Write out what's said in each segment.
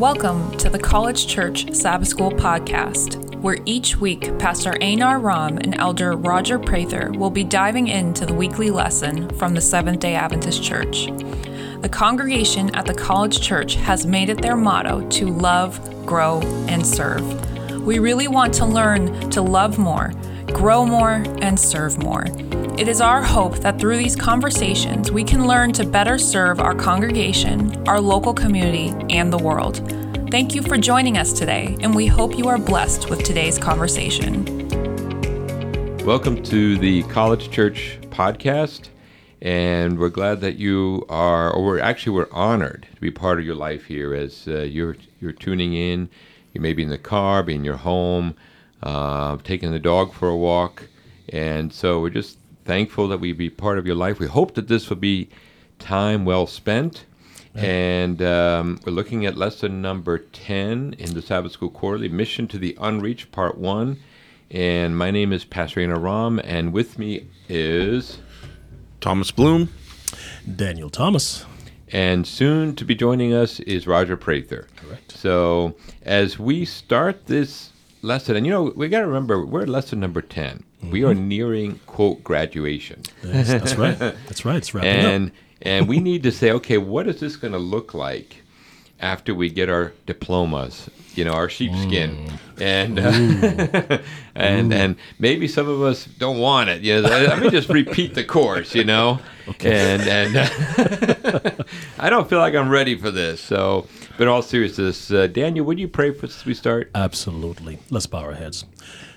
Welcome to the College Church Sabbath School podcast, where each week Pastor Einar Ram and Elder Roger Prather will be diving into the weekly lesson from the Seventh day Adventist Church. The congregation at the College Church has made it their motto to love, grow, and serve. We really want to learn to love more, grow more, and serve more. It is our hope that through these conversations, we can learn to better serve our congregation, our local community, and the world. Thank you for joining us today, and we hope you are blessed with today's conversation. Welcome to the College Church podcast, and we're glad that you are, or we're actually we're honored to be part of your life here as uh, you're you're tuning in. You may be in the car, be in your home, uh, taking the dog for a walk, and so we're just thankful that we be part of your life. We hope that this will be time well spent. And um, we're looking at lesson number 10 in the Sabbath School Quarterly Mission to the Unreached, Part 1. And my name is Pastor Einar Ram, and with me is. Thomas Bloom. Daniel Thomas. And soon to be joining us is Roger Prather. Correct. So as we start this lesson, and you know, we got to remember, we're at lesson number 10. We are nearing, quote, graduation. Yes, that's right. That's right. It's wrapping and up. and we need to say, okay, what is this going to look like after we get our diplomas? You know, our sheepskin, and uh, and and maybe some of us don't want it. You know, let me just repeat the course. You know, and and I don't feel like I'm ready for this. So, but all seriousness, uh, Daniel, would you pray for us as we start? Absolutely. Let's bow our heads.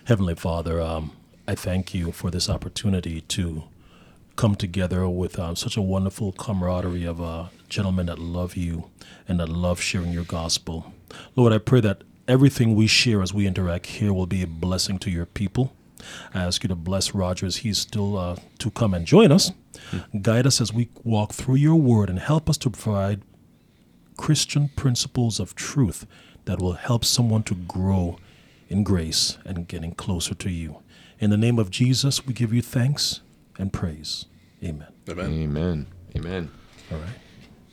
Heavenly Father, um, I thank you for this opportunity to come together with uh, such a wonderful camaraderie of uh, gentlemen that love you and that love sharing your gospel. Lord, I pray that everything we share as we interact here will be a blessing to your people. I ask you to bless Roger as he's still uh, to come and join us. Guide us as we walk through your word and help us to provide Christian principles of truth that will help someone to grow in grace and getting closer to you. In the name of Jesus, we give you thanks and praise. Amen. Amen. Amen. Amen. All right.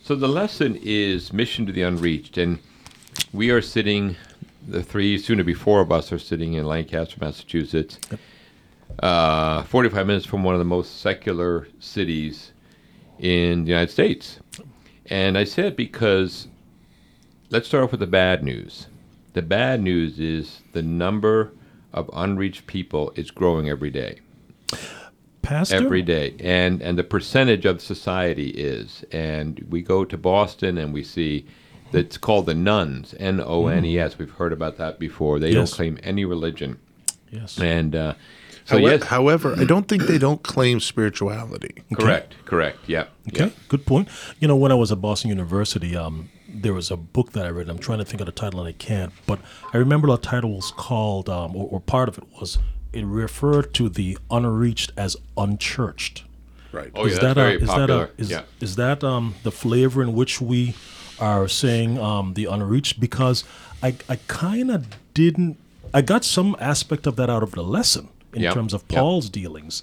So the lesson is mission to the unreached, and we are sitting. The three, soon to be four of us, are sitting in Lancaster, Massachusetts, uh, 45 minutes from one of the most secular cities in the United States. And I say it because let's start off with the bad news. The bad news is the number of unreached people is growing every day. Pastor? every day. And and the percentage of society is. And we go to boston and we see that's called the nones n-o-n-e-s we've heard about that before. They Yes. don't claim any religion. Yes. and uh, so However, yes. however, I don't think they don't claim spirituality. correct. Correct. Yeah. Okay, yeah. good point. You know, when I was at Boston University, um, there was a book that I read. I'm trying to think of the title and I can't, but I remember the title was called, um, or, or part of it was, it referred to the unreached as unchurched. Right. Oh, yeah, that's very is popular. that a, is, Yeah. is that um, the flavor in which we are saying um, the unreached? Because I, I kind of didn't. I got some aspect of that out of the lesson in Yeah. terms of Yeah. Paul's dealings,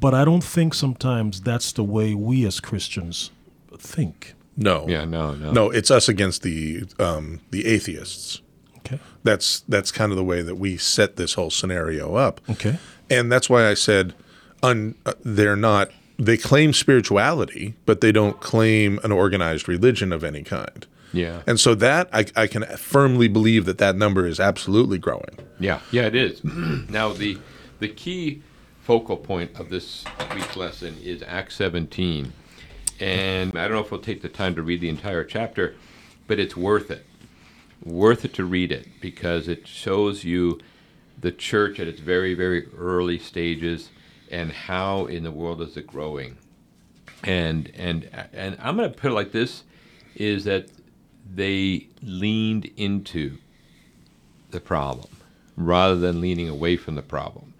but I don't think sometimes that's the way we as Christians think. No. yeah no no No, it's us against the um, the atheists. Okay. That's that's kind of the way that we set this whole scenario up. Okay. And that's why I said un, uh, they're not they claim spirituality, but they don't claim an organized religion of any kind. yeah And so that I, I can firmly believe that that number is absolutely growing. Yeah, yeah, it is. now the the key focal point of this week's lesson is Acts 17, and I don't know if we'll take the time to read the entire chapter, but it's worth it. Worth it to read it because it shows you the church at its very very early stages and how in the world is it growing. And and and I'm going to put it like this: is that they leaned into the problem rather than leaning away from the problem.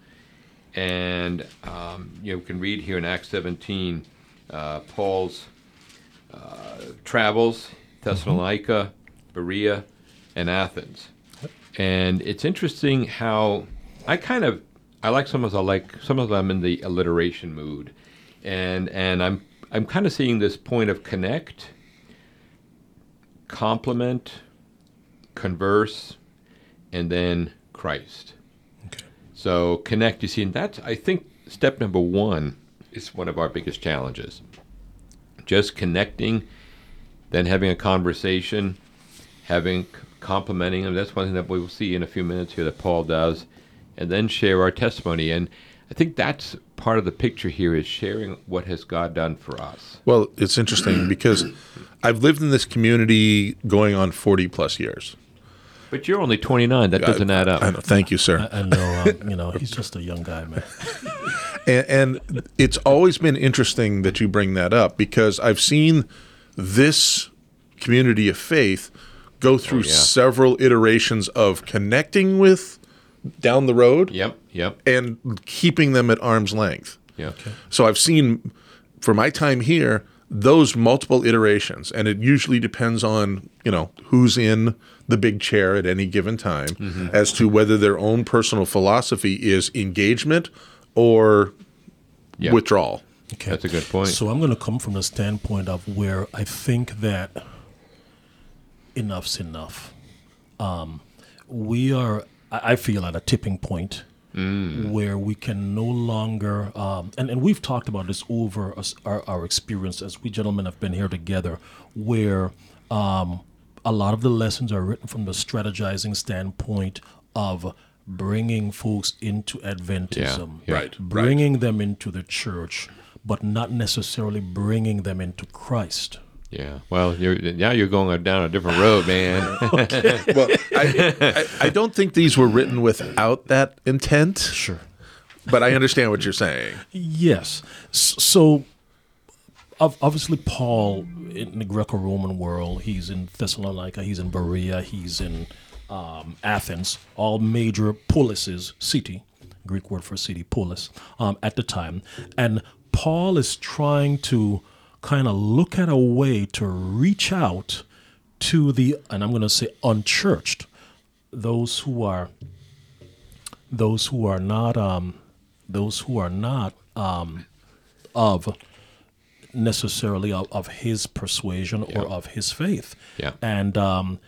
And um, you know, we can read here in Acts 17, uh, Paul's uh, travels Thessalonica, Berea, and Athens. And it's interesting how I kind of I like some of. I like some of them in the alliteration mood, and and I'm I'm kind of seeing this point of connect, complement, converse, and then Christ. Okay. So connect. You see, and that's I think step number one is one of our biggest challenges. Just connecting, then having a conversation, having complimenting them. That's one thing that we'll see in a few minutes here that Paul does, and then share our testimony. And I think that's part of the picture here is sharing what has God done for us. Well, it's interesting because I've lived in this community going on 40 plus years. But you're only 29. That doesn't add up. I know, thank you, sir. I know, um, you know, he's just a young guy, man. And, and it's always been interesting that you bring that up because I've seen this community of faith go oh, through yeah. several iterations of connecting with down the road Yep. Yep. and keeping them at arm's length. Yeah. So I've seen for my time here those multiple iterations, and it usually depends on you know who's in the big chair at any given time mm-hmm. as to whether their own personal philosophy is engagement or Yeah. withdrawal. Okay. That's a good point. So I'm going to come from the standpoint of where I think that enough's enough. Um, we are, I I feel, at a tipping point where we can no longer, um, and, and we've talked about this over us, our, our experience as we gentlemen have been here together, where um, a lot of the lessons are written from the strategizing standpoint of bringing folks into Adventism, yeah. Right. bringing them into the church, but not necessarily bringing them into Christ. Yeah. Well, you're now you're going down a different road, man. well, I, I, I don't think these were written without that intent, Sure. but I understand what you're saying. Yes. So, obviously, Paul in the Greco-Roman world, he's in Thessalonica, he's in Berea, he's in um, Athens, all major polises, city, Greek word for city, polis, um, at the time, and Paul is trying to kind of look at a way to reach out to the, and I'm going to say unchurched, those who are those who are not um, those who are not um, of necessarily of, of his persuasion or of his faith. Yeah. And um,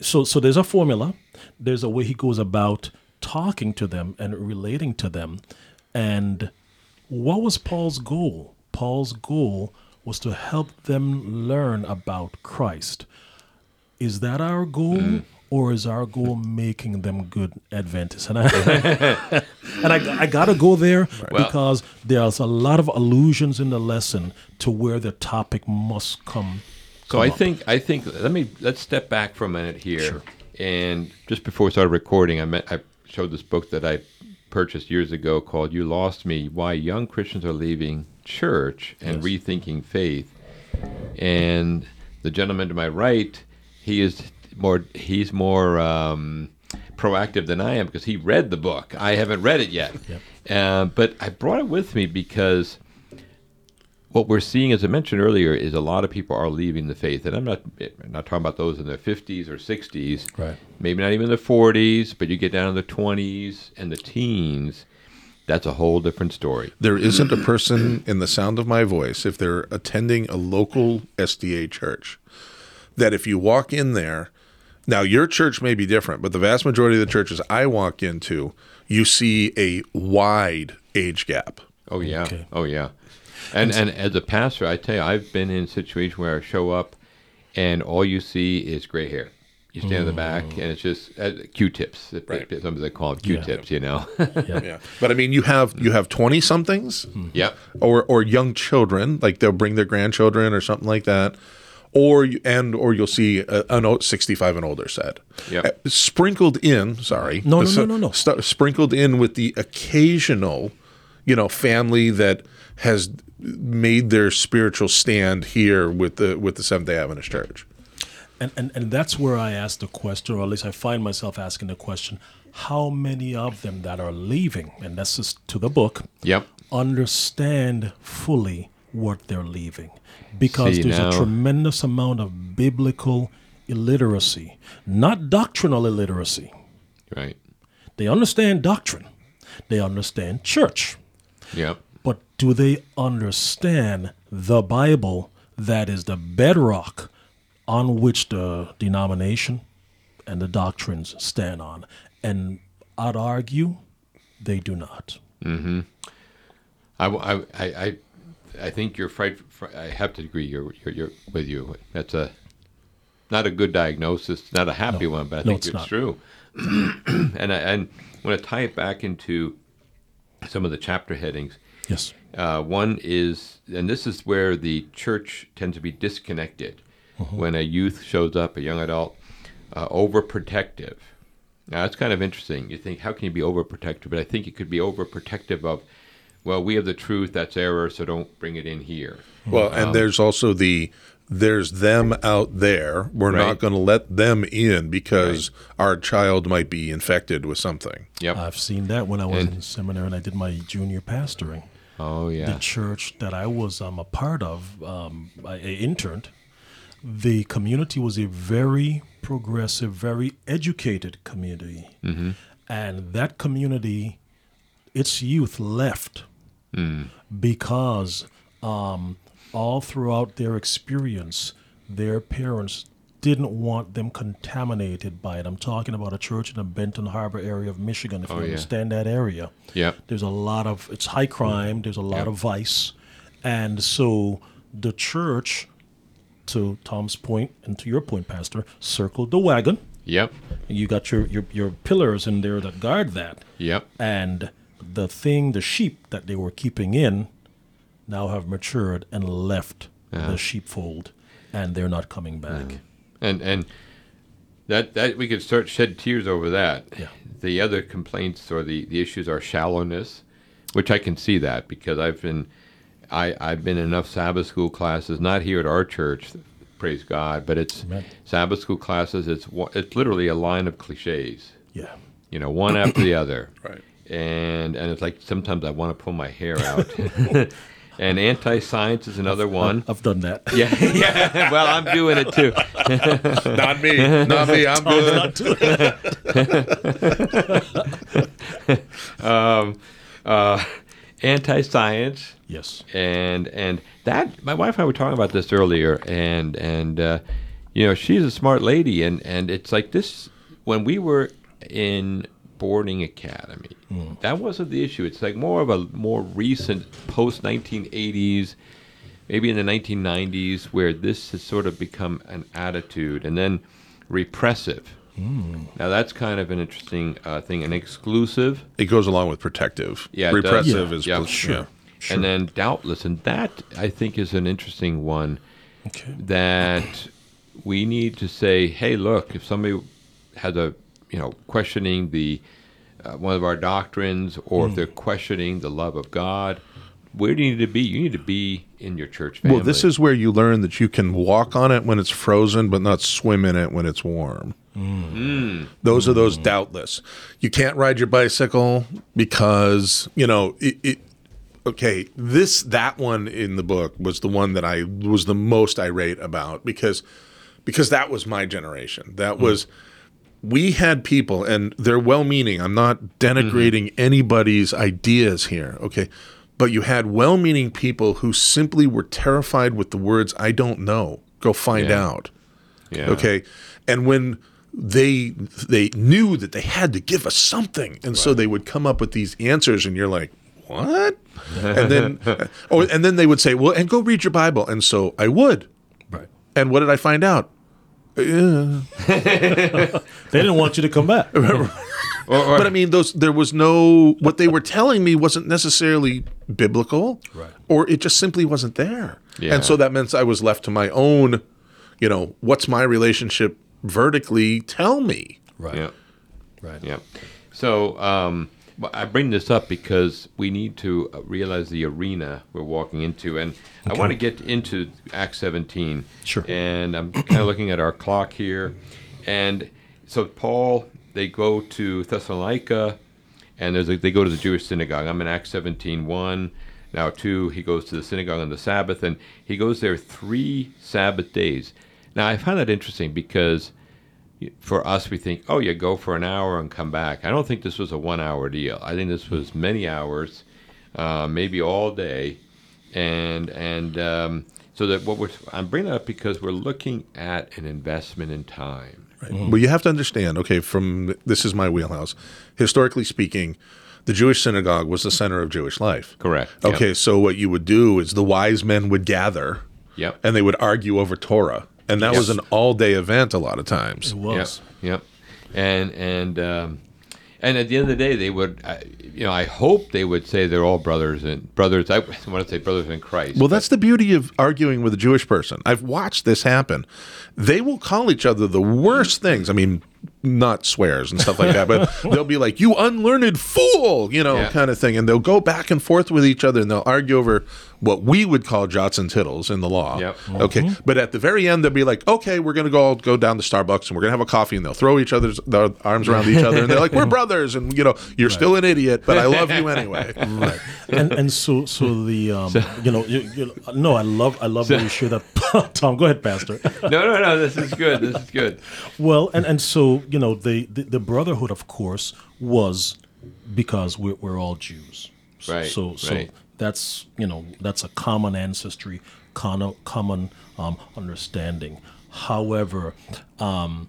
so so there's a formula. There's a way he goes about talking to them and relating to them. And what was Paul's goal? Paul's goal was to help them learn about Christ. Is that our goal? Mm-hmm. Or is our goal making them good Adventists? And I, and I, I got to go there Well- because there's a lot of allusions in the lesson to where the topic must come. So I think I think let me let's step back for a minute here. Sure. And just before we started recording, I met I showed this book that I purchased years ago called "You Lost Me: Why Young Christians Are Leaving Church and Yes. Rethinking Faith." And the gentleman to my right, he is more he's more um, proactive than I am because he read the book. I haven't read it yet. Uh, but I brought it with me because what we're seeing, as I mentioned earlier, is a lot of people are leaving the faith, and I'm not I'm not talking about those in their 50s or 60s, Right. Maybe not even the 40s, but you get down to the 20s and the teens. That's a whole different story. There isn't a person in the sound of my voice, if they're attending a local SDA church, that if you walk in there, now your church may be different, but the vast majority of the churches I walk into, you see a wide age gap. Oh yeah, Okay. oh yeah. And and as a pastor, I tell you, I've been in situations where I show up, and all you see is gray hair. You stand in the back, and it's just uh, Q-tips. Right. Some they call them Q-tips. You know. Yeah. But I mean, you have you have 20 somethings yep. or or young children, like they'll bring their grandchildren or something like that. Or you, and or you'll see a, an o- 65 and older set. Yep. Uh, sprinkled in, sorry. No, no, no, no, no. st- sprinkled in with the occasional, you know, family that has made their spiritual stand here with the with the Seventh Day Adventist Church. And, and, and that's where I ask the question, or at least I find myself asking the question how many of them that are leaving, and that's just to the book, Yep. understand fully what they're leaving? Because See, there's now- a tremendous amount of biblical illiteracy, not doctrinal illiteracy. Right. They understand doctrine, they understand church, Yep. Do they understand the Bible that is the bedrock on which the denomination and the doctrines stand on. And I'd argue they do not. Mm-hmm. I, I, I, I- I think you're fright. fr- I have to agree. You're, you're, you're with you. That's a not a good diagnosis. Not a happy one, but I No, think it's it's, true. and I and want to tie it back into some of the chapter headings. Yes. Uh, one is, and this is where the church tends to be disconnected when a youth shows up, a young adult, uh, overprotective. Now, that's kind of interesting. You think, how can you be overprotective? But I think you could be overprotective of, well, we have the truth, that's error, so don't bring it in here. Well, and there's also the there's them out there. We're Right. not going to let them in because our child might be infected with something. Yep. I've seen that when I was And- in seminary and I did my junior pastoring. Oh, yeah. The church that I was um, a part of, um, I, I interned, the community was a very progressive, very educated community. And that community, its youth left because um, all throughout their experience, their parents didn't want them contaminated by it. I'm talking about a church in the Benton Harbor area of Michigan, if Oh, you yeah. understand that area. Yep. There's a lot of it's high crime. There's a lot Yep. of vice, and so the church, to Tom's point and to your point, Pastor, circled the wagon. Yep. You got your your, your pillars in there that guard that, Yep. and the thing, the sheep that they were keeping in, now have matured and left uh-huh. the sheepfold, and they're not coming back. Uh-huh. And and that that we could start shed tears over that. Yeah. The other complaints or the, the issues are shallowness, which I can see that because I've been I I've been in enough Sabbath school classes, not here at our church, praise God, but it's Amen. Sabbath school classes. It's it's literally a line of cliches, Yeah. you know, one after the other. Right. And and it's like sometimes I want to pull my hair out. and anti-science is another one. I've done that. Yeah, yeah. Well, I'm doing it too. Not me. Not me. I'm good. Not doing it. uh, anti-science yes. and and that my wife and I were talking about this earlier and and uh, you know she's a smart lady and and it's like this when we were in boarding academy that wasn't the issue it's like more of a more recent post 1980s maybe in the 1990s where this has sort of become an attitude and then repressive now that's kind of an interesting uh, thing an exclusive It goes along with protective. Yeah, it does. Repressive Yeah. is Yeah, sure. and then doubtless, and that I think is an interesting one Okay. that we need to say, hey, look, if somebody has a, you know, questioning the uh, one of our doctrines, or Hmm. if they're questioning the love of God, where do you need to be? You need to be in your church family. Well, this is where you learn that you can walk on it when it's frozen, but not swim in it when it's warm. Those are those doubtless. You can't ride your bicycle because you know it, it. Okay, this that one in the book was the one that I was the most irate about because because that was my generation. That was we had people and they're well-meaning. I'm not denigrating mm-hmm. anybody's ideas here, okay? But you had well-meaning people who simply were terrified with the words I don't know. Go find Yeah. out. yeah. Okay? And when they they knew that they had to give us something and so they would come up with these answers and you're like, "What?" and then oh and then they would say, "Well, and go read your Bible." And so I would. Right. And what did I find out? They didn't want you to come back. Or- or- But I mean, those there was no what they were telling me wasn't necessarily biblical, Right. Or it just simply wasn't there, Yeah. and so that meant I was left to my own. You know, what's my relationship vertically? Tell me. Right. yeah. Right. Yeah. So um, well, I bring this up because we need to uh, realize the arena we're walking into, and I want to get into Acts 17. Sure. And I'm kind of looking at our clock here, and so Paul they go to Thessalonica, and there's a, they go to the Jewish synagogue. I'm in Acts 17 1. Now two, he goes to the synagogue on the Sabbath, and he goes there three Sabbath days. Now I find that interesting because for us, we think, oh, you go for an hour and come back. I don't think this was a one hour deal. I think this was many hours, uh, maybe all day. And, and um, so that what we're, I'm bringing that up because we're looking at an investment in time. Well, you have to understand. Okay, from this is my wheelhouse. Historically speaking, the Jewish synagogue was the center of Jewish life. Correct. Yep. Okay, so what you would do is the wise men would gather, Yep. and they would argue over Torah, and that was an all-day event a lot of times. It was. Yep. Yep. And and um, and at the end of the day, they would, I, you know, I hope they would say they're all brothers and brothers. I want to say brothers in Christ. Well, that's the beauty of arguing with a Jewish person. I've watched this happen. They will call each other the worst things. I mean, not swears and stuff like that, but they'll be like, "You unlearned fool," you know, Yeah. kind of thing, and they'll go back and forth with each other, and they'll argue over what we would call jots and tittles in the law. Yep. Okay, but at the very end, they'll be like, "Okay, we're gonna go all go down to Starbucks and we're gonna have a coffee," and they'll throw each other's their arms around each other, and they're like, "We're brothers," and you know, you're still an idiot, but I love you anyway. right and and so so the um you know you, you know, no i love i love that you share that tom go ahead pastor no, no, no. This is good. This is good. well and and so you know the the, the brotherhood of course was because we're, we're all jews so, Right, so so right. that's you know that's a common ancestry common common um, understanding however um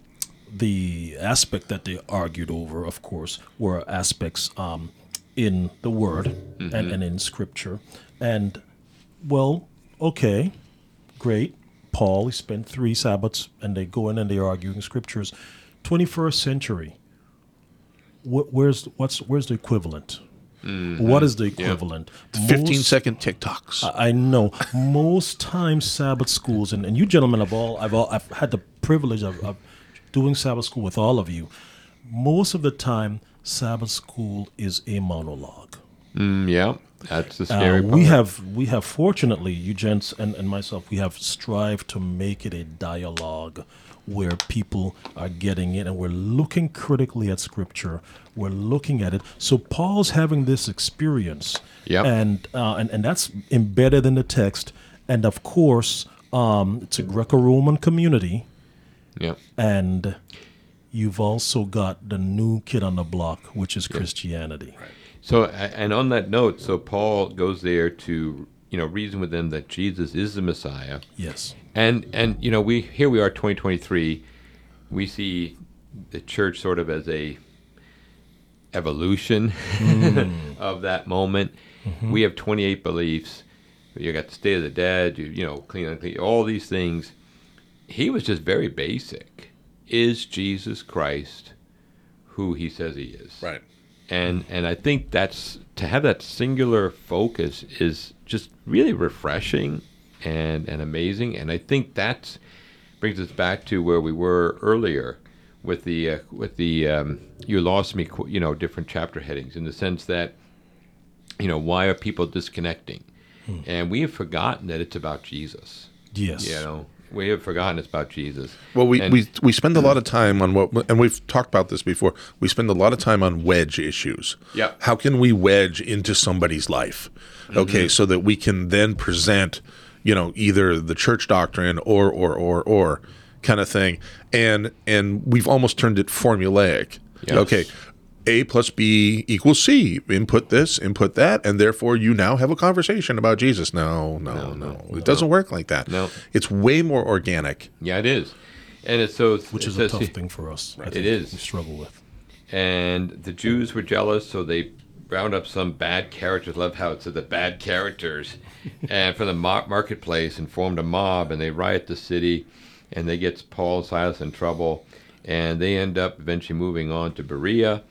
the aspect that they argued over, of course, were aspects um, in the Word and, and in Scripture. And, well, okay, great. Paul, he spent three Sabbaths, and they go in and they're arguing Scriptures. 21st century, wh- where's, what's, where's the equivalent? What is the equivalent? 15 Most- second TikToks. I know most times Sabbath schools, and, and you gentlemen have all I've all I've had the privilege of, of doing Sabbath school with all of you. Most of the time, Sabbath school is a monologue. Mm, yeah, that's the Uh, scary part. we have we have fortunately, you gents and, and myself, we have strived to make it a dialogue where people are getting it and we're looking critically at scripture. We're looking at it. So Paul's having this experience. Yep. And uh, and, and that's embedded in the text. And of course, um, it's a Greco Roman community yeah. and you've also got the new kid on the block, which is Christianity. So, and on that note, so Paul goes there to, you know, reason with them that Jesus is the Messiah. Yes. And and you know, we here we are 2023. We see the church sort of as a evolution mm. of that moment. Mm-hmm. We have 28 beliefs. You got the state of the dead, you, you know, clean unclean, all these things. He was just very basic. Is Jesus Christ who he says he is? right. and and I think that's to have that singular focus is just really refreshing and and amazing, and I think that brings us back to where we were earlier with the uh, with the um, you lost me you know different chapter headings in the sense that you know why are people disconnecting, and we have forgotten that it's about Jesus. Yes. You know we have forgotten it's about Jesus. Well, we, And- we we spend a lot of time on what, and we've talked about this before. We spend a lot of time on wedge issues. Yep. How can we wedge into somebody's life? Okay, so that we can then present, you know, either the church doctrine or or or or kind of thing, and and we've almost turned it formulaic. Yes. Okay. A plus B equals C. Input this, input that, and therefore you now have a conversation about Jesus. No, no, no. it doesn't work like that. No. It's way more organic. yeah, it is, and it's so Which it is a tough thing for us. I It think is. We struggle with. and the Jews were jealous, so they round up some bad characters. Love how it said the bad characters, and from the mar- marketplace and formed a mob, and they riot the city, and they get Paul and Silas in trouble, and they end up eventually moving on to Berea,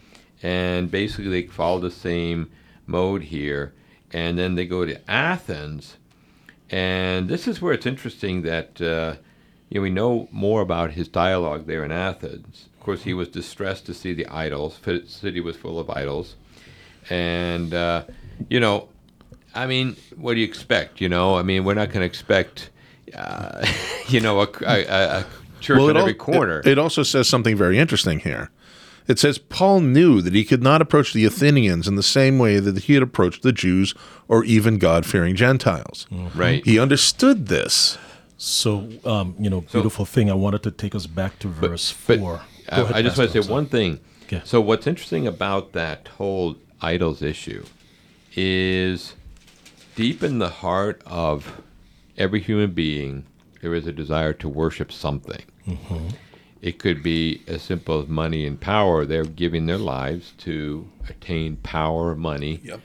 and basically they follow the same mode here, and then they go to Athens, and this is where it's interesting that uh, you know we know more about his dialogue there in Athens. Of course, he was distressed to see the idols. The city was full of idols, and uh, you know, I mean, what do you expect? You know, I mean, we're not going to expect, uh, you know, a, a, a church in it every al- corner. It, it also says something very interesting here. It says Paul knew that he could not approach the Athenians in the same way that he had approached the Jews or even God fearing Gentiles. right. He understood this. So, um, you know, beautiful thing. I wanted to take us back to verse But four. I, Go ahead, I just want to say one thing. Okay. So what's interesting about that whole idols issue is deep in the heart of every human being, there is a desire to worship something. Mm-hmm. It could be as simple as money and power. They're giving their lives to attain power, or money. Yep.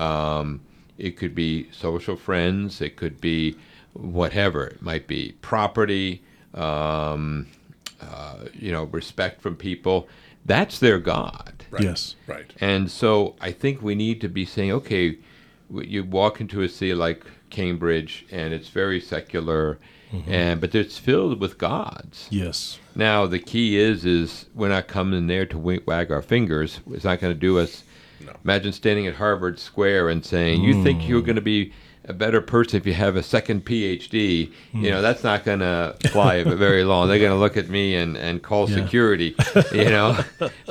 Um, it could be social friends. It could be whatever. It might be property. Um, uh, you know, respect from people. That's their God. Right. Yes. Right. And so I think we need to be saying, okay, you walk into a city like Cambridge, and it's very secular, mm-hmm. and but it's filled with gods. Yes. Now the key is, is we're not coming there to wink, wag our fingers. It's not going to do us. Imagine standing at Harvard Square and saying, "You think mm. you're going to be a better person if you have a second PhD?" You know, hmm. that's not going to fly very long. They're going to look at me and and call Yeah. security. You know,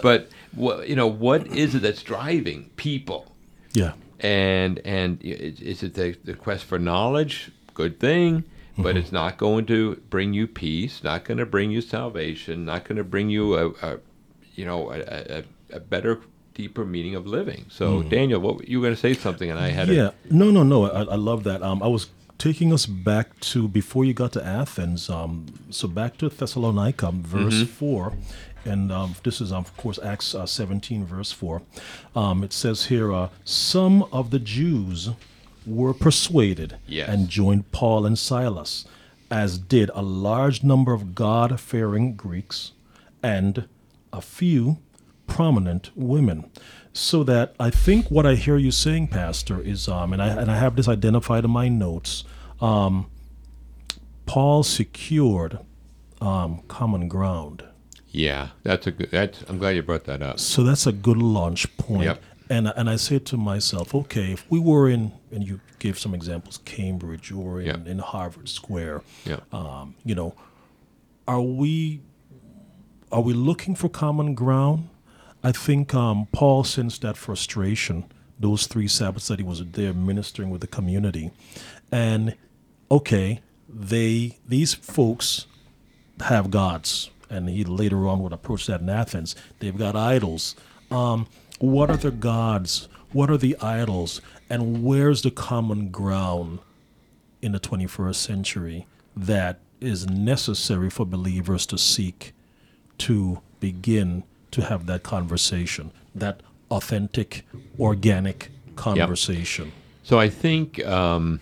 but you know, what is it that's driving people? Yeah. and and is it the, the quest for knowledge good thing but mm-hmm. it's not going to bring you peace not going to bring you salvation not going to bring you a, a you know a, a, a better deeper meaning of living so daniel what you were going to say something and i had Yeah. a, No, no, no. I, I love that. Um, I was taking us back to before you got to Athens. Um, so back to Thessalonica, verse four, and um, this is um, of course Acts uh, seventeen, verse four. Um, it says here, uh, some of the Jews were persuaded Yes. and joined Paul and Silas, as did a large number of God-fearing Greeks and a few prominent women. So that I think what I hear you saying, Pastor, is um, and I and I have this identified in my notes. Um, Paul secured um, common ground. yeah that's a good that's i'm glad you brought that up So that's a good launch point. Yep. And and I said to myself, okay, if we were in, and you gave some examples, Cambridge or in, Yep. in Harvard Square, yeah um, you know, are we are we looking for common ground? I think um, Paul sensed that frustration those three Sabbaths that he was there ministering with the community, and okay, they these folks have gods, and he later on would approach that in Athens. They've got idols. Um, what are the gods? What are the idols? And where's the common ground in the 21st century that is necessary for believers to seek to begin to have that conversation, that authentic, organic conversation? So I think um,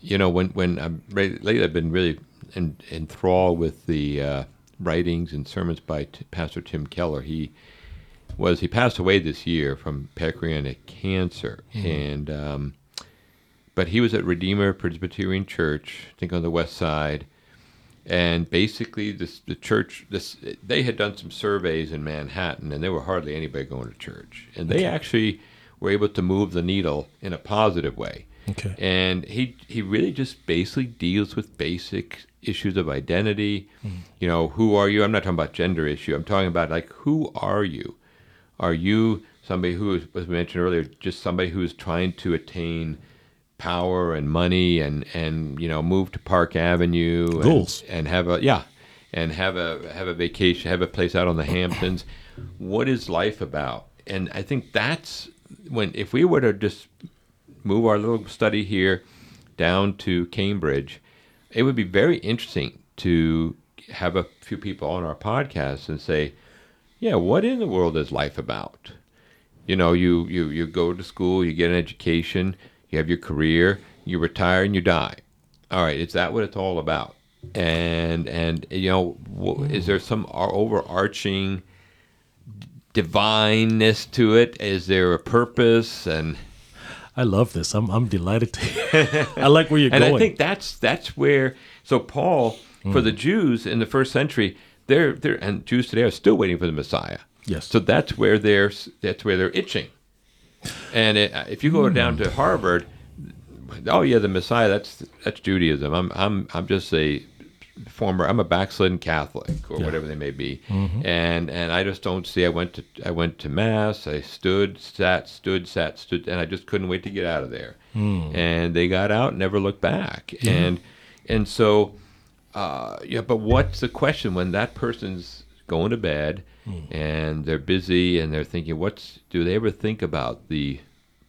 you know when when I'm lately I've been really en- enthralled with the uh, writings and sermons by t- Pastor Tim Keller. He was he passed away this year from pancreatic cancer, and um, but he was at Redeemer Presbyterian Church, I think on the west side, and basically this the church this they had done some surveys in Manhattan, and there were hardly anybody going to church, and they actually were able to move the needle in a positive way. Okay. And he he really just basically deals with basic issues of identity. Hmm. You know, who are you? I'm not talking about gender issue. I'm talking about like who are you? Are you somebody who was mentioned earlier, just somebody who is trying to attain power and money and and you know move to Park Avenue and, Goals. and have a yeah and have a have a vacation, have a place out on the Hamptons. what is life about? And I think that's when if we were to just move our little study here down to Cambridge, it would be very interesting to have a few people on our podcast and say, yeah, what in the world is life about? You know, you, you, you go to school, you get an education, you have your career, you retire and you die. All right, is that what it's all about? And and you know, wh- is there some overarching divineness to it? Is there a purpose? And I love this. I'm, I'm delighted to. I like where you're and going. And I think that's that's where so Paul for the mm. Jews in the first century they're they're and Jews today are still waiting for the Messiah. Yes. So that's where they're that's where they're itching. And it, if you go hmm. down to Harvard, oh yeah, the Messiah that's that's Judaism. I'm I'm I'm just a former I'm a backslidden Catholic or whatever they may be. Mm-hmm. And and I just don't see I went to I went to mass, I stood, sat, stood, sat, stood and I just couldn't wait to get out of there. Hmm. And they got out, never looked back. Mm-hmm. And and so uh, yeah, but what's the question when that person's going to bed and they're busy and they're thinking, what's do they ever think about the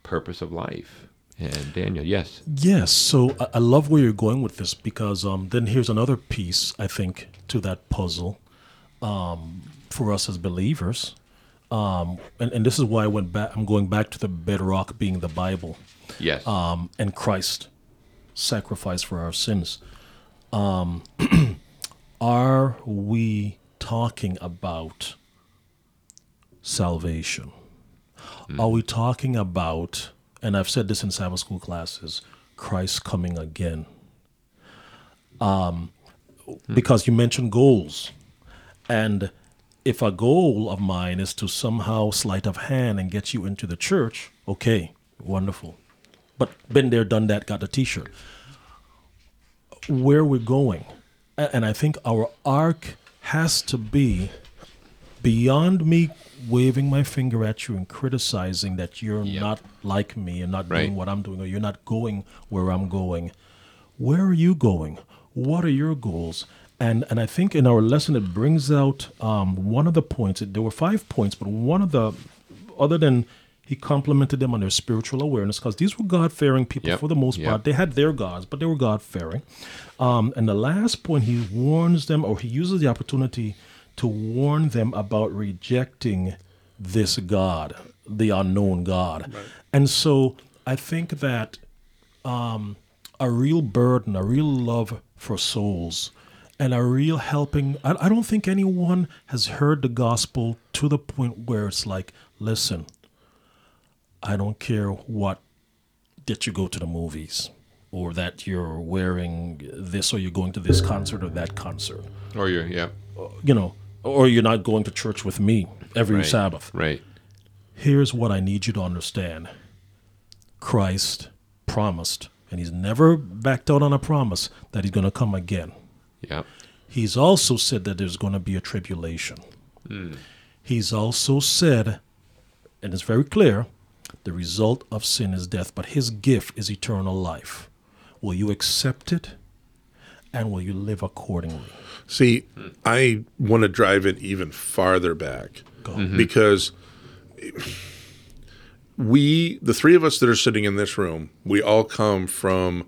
purpose of life? And Daniel, yes, Yes, so I, I love where you're going with this because um, then here's another piece I think to that puzzle. um, for us as believers. Um, and, and this is why I went back. I'm going back to the bedrock being the Bible Yes. um, and Christ sacrifice for our sins. Um, are we talking about salvation? Are we talking about, and I've said this in Sabbath school classes, Christ coming again? Um, because you mentioned goals. And if a goal of mine is to somehow sleight of hand and get you into the church, okay, wonderful. But been there, done that, got the t shirt. Where we're going, and I think our arc has to be beyond me waving my finger at you and criticizing that you're Yep. not like me and not Right. doing what I'm doing or you're not going where I'm going. Where are you going? What are your goals? And and I think in our lesson it brings out um, one of the points. There were five points, but one of the other than he complimented them on their spiritual awareness because these were God fearing people Yep. for the most Yep. part. They had their gods, but they were God fearing. Um, and the last point, he warns them, or he uses the opportunity to warn them about rejecting this God, the unknown God. And so I think that um, a real burden, a real love for souls, and a real helping. I, I don't think anyone has heard the gospel to the point where it's like, listen, I don't care what that you go to the movies or that you're wearing this or you're going to this concert or that concert or you're, yeah. you know or you're not going to church with me every Right. sabbath Right. here's what i need you to understand christ promised and he's never backed out on a promise that he's going to come again Yeah. He's also said that there's going to be a tribulation. Hmm. He's also said, and it's very clear, the result of sin is death, but his gift is eternal life. Will you accept it? And will you live accordingly? See, I want to drive it even farther back mm-hmm. because we, the three of us that are sitting in this room, we all come from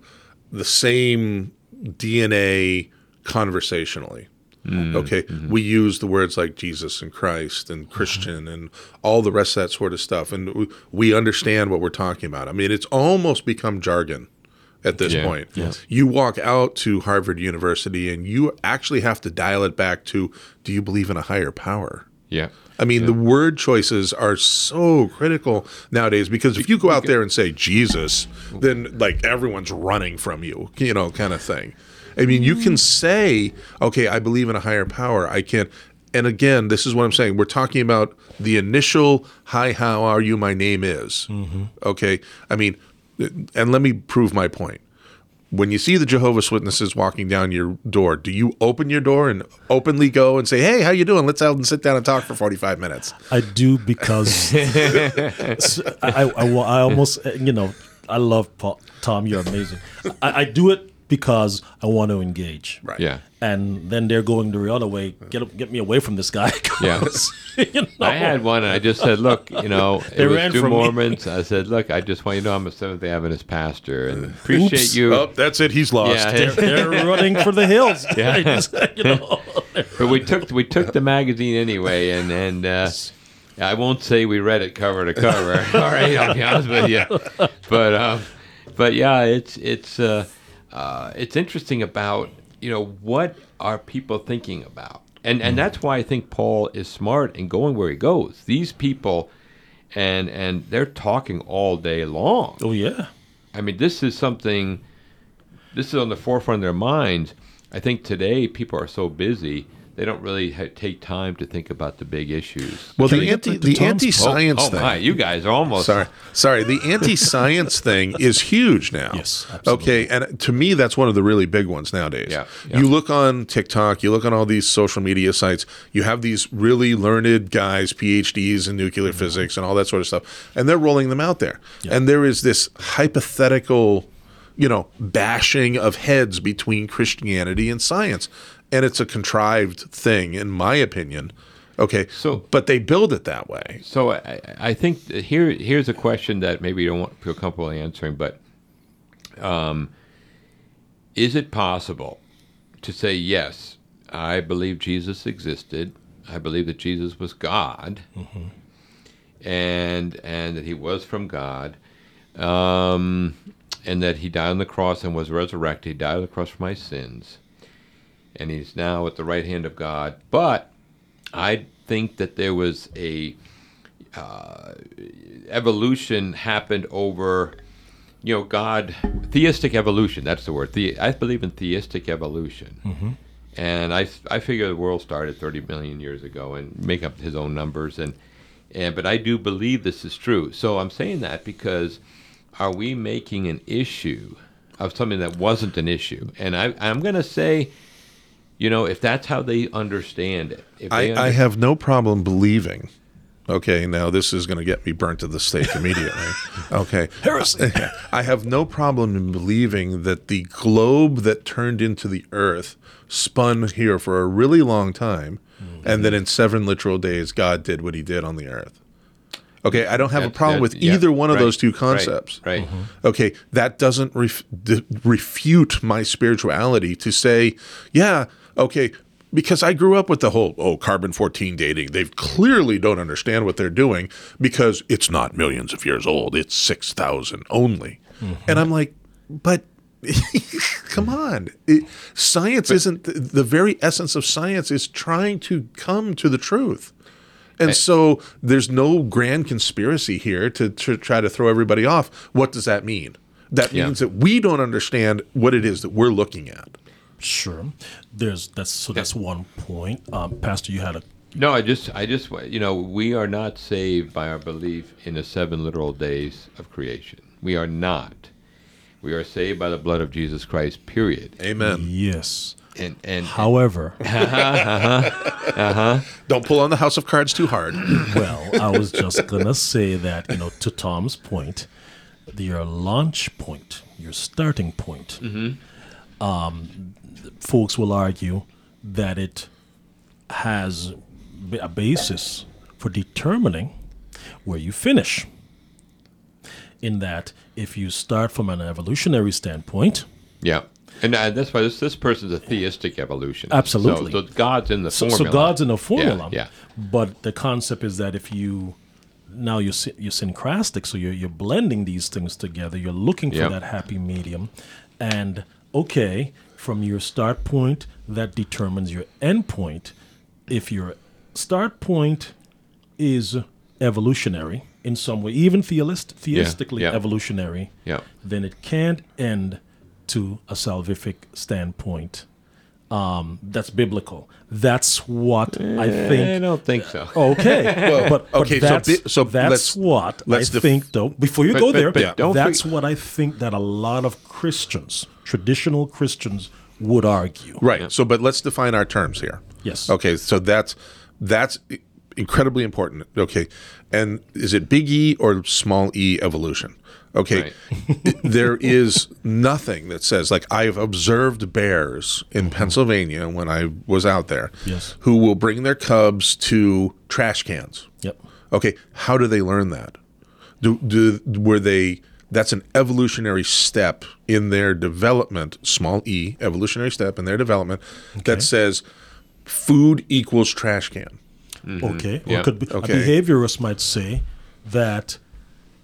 the same DNA conversationally. Okay, we use the words like Jesus and Christ and Christian and all the rest of that sort of stuff, and we, we understand what we're talking about. I mean, it's almost become jargon at this Yeah. point. Yes. You walk out to Harvard University and you actually have to dial it back to do you believe in a higher power? Yeah. I mean, the word choices are so critical nowadays because if you go out there and say Jesus, then like everyone's running from you, you know, kind of thing. I mean, you can mm. say, okay, I believe in a higher power. I can. And again, this is what I'm saying. We're talking about the initial, hi, how are you? My name is. Mm-hmm. Okay. I mean, and let me prove my point. When you see the Jehovah's Witnesses walking down your door, do you open your door and openly go and say, "Hey, how you doing? Let's out and sit down and talk for 45 minutes." I do because I, I, I, I almost, you know, I love Paul, Tom. You're amazing. I, I do it because I want to engage. Right. Yeah. And then they're going the other way. Get get me away from this guy. Yeah. 'cause, you know, I had one, and I just said, "Look, you know, They it was ran two from me. Mormons." I said, "Look, I just want you to know I'm a Seventh Day Adventist pastor, and appreciate Oops. you." Oh, that's it. He's lost. Yeah, they're, they're running for the hills. Yeah. You know. but we took we took the magazine anyway, and and uh, I won't say we read it cover to cover. All right, I'll be honest with you. But um, but yeah, it's it's uh, uh, it's interesting about you know what are people thinking about, and and that's why I think Paul is smart in going where he goes. These people, and and they're talking all day long. Oh yeah. I mean, this is something. This is on the forefront of their minds. I think today people are so busy they don't really ha- take time to think about the big issues. Well, the anti to- to the Tom's- anti-science oh thing. my, you guys are almost Sorry, sorry. The anti-science thing is huge now. Yes, absolutely. Okay, and to me, that's one of the really big ones nowadays. Yeah, yeah. You look on TikTok, you look on all these social media sites. You have these really learned guys, PhDs in nuclear Mm-hmm. physics and all that sort of stuff, and they're rolling them out there. And there is this hypothetical, you know, bashing of heads between Christianity and science, and it's a contrived thing, in my opinion. Okay, So- but they build it that way. So I, I think here here's a question that maybe you don't want, feel comfortable answering, but um, is it possible to say yes? I believe Jesus existed, I believe that Jesus was God, and and that he was from God, um, and that he died on the cross and was resurrected. He died on the cross for my sins, and he's now at the right hand of God. But I think that there was a uh, evolution happened over, you know, God, theistic evolution. That's the word. The, I believe in theistic evolution. And I, I figure the world started 30 million years ago and make up his own numbers. And, and But I do believe this is true. So I'm saying that because are we making an issue of something that wasn't an issue? And I, I'm going to say, you know, if that's how they understand it. If I, I have no problem believing. Okay, now this is going to get me burnt to the stake immediately. Okay. Heresy. I have no problem in believing that the globe that turned into the earth spun here for a really long time, mm-hmm. and that in seven literal days, God did what he did on the earth. Okay, I don't have a problem that- with yeah, either one of right, those two right, concepts. Right. Mm-hmm. Mm-hmm. Okay, that doesn't ref- refute my spirituality to say, yeah, okay, because I grew up with the whole, oh, carbon 14 dating. They clearly don't understand what they're doing because it's not millions of years old, it's 6,000 only. Mm-hmm. And I'm like, but come on. It, science isn't the, the very essence of science is trying to come to the truth. And so there's no grand conspiracy here to, to try to throw everybody off. What does that mean? That Yeah. means that we don't understand what it is that we're looking at. Sure. There's that's so that's one point. Um, Pastor, you had a No, I just, I just, you know, we are not saved by our belief in the seven literal days of creation. We are not. We are saved by the blood of Jesus Christ. Period. Amen. yes. And and However, Don't pull on the house of cards too hard. well, I was just gonna say that you know to Tom's point, your launch point, your starting point. Um, folks will argue that it has a basis for determining where you finish. In that, if you start from an evolutionary standpoint, yeah, and uh, that's why this this person's a theistic evolution. Absolutely. So, so God's in the So, formula. so God's in the formula. yeah. yeah, But the concept is that if you now you're you're syncretic, so you're you're blending these things together. You're looking for Yep. that happy medium, and okay, from your start point, that determines your end point. If your start point is evolutionary in some way, even theist, theistically yeah. evolutionary, Yeah. then it can't end to a salvific standpoint. Um, that's biblical. That's what I I think. I don't think so. Okay, but, but okay, so that's, bi- so that's let's- what let's I def- think. Though, before you But- go but- there, that's what I think that a lot of Christians, traditional Christians, would argue. Right. So, but let's define our terms here. Yes. Okay. So that's that's incredibly important. Okay. And is it big E or small E evolution? Okay. there is nothing that says like I've observed bears in mm-hmm. Pennsylvania when I was out there. Yes. Who will bring their cubs to trash cans. Yep. Okay, how do they learn that? Do, do were they? That's an evolutionary step in their development, small e, evolutionary step in their development that says food equals trash can. Mm-hmm. Okay. Or Yeah. could be, Okay. a behaviorist might say that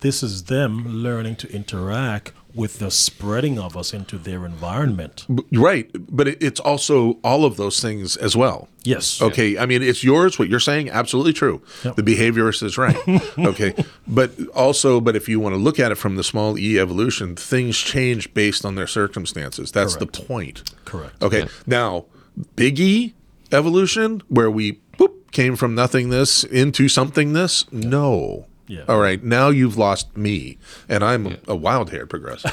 this is them learning to interact with the spreading of us into their environment. Right, but it's also all of those things as well. Yes. Okay, I mean it's yours. What you're saying, absolutely true. Yep. The behaviorist is right. okay, but also, but if you want to look at it from the small e evolution, things change based on their circumstances. That's the point. Correct. Okay, now big E evolution, where we boop, came from nothingness into somethingness. No. Yeah. All right. Now you've lost me, and I'm a wild-haired progressive.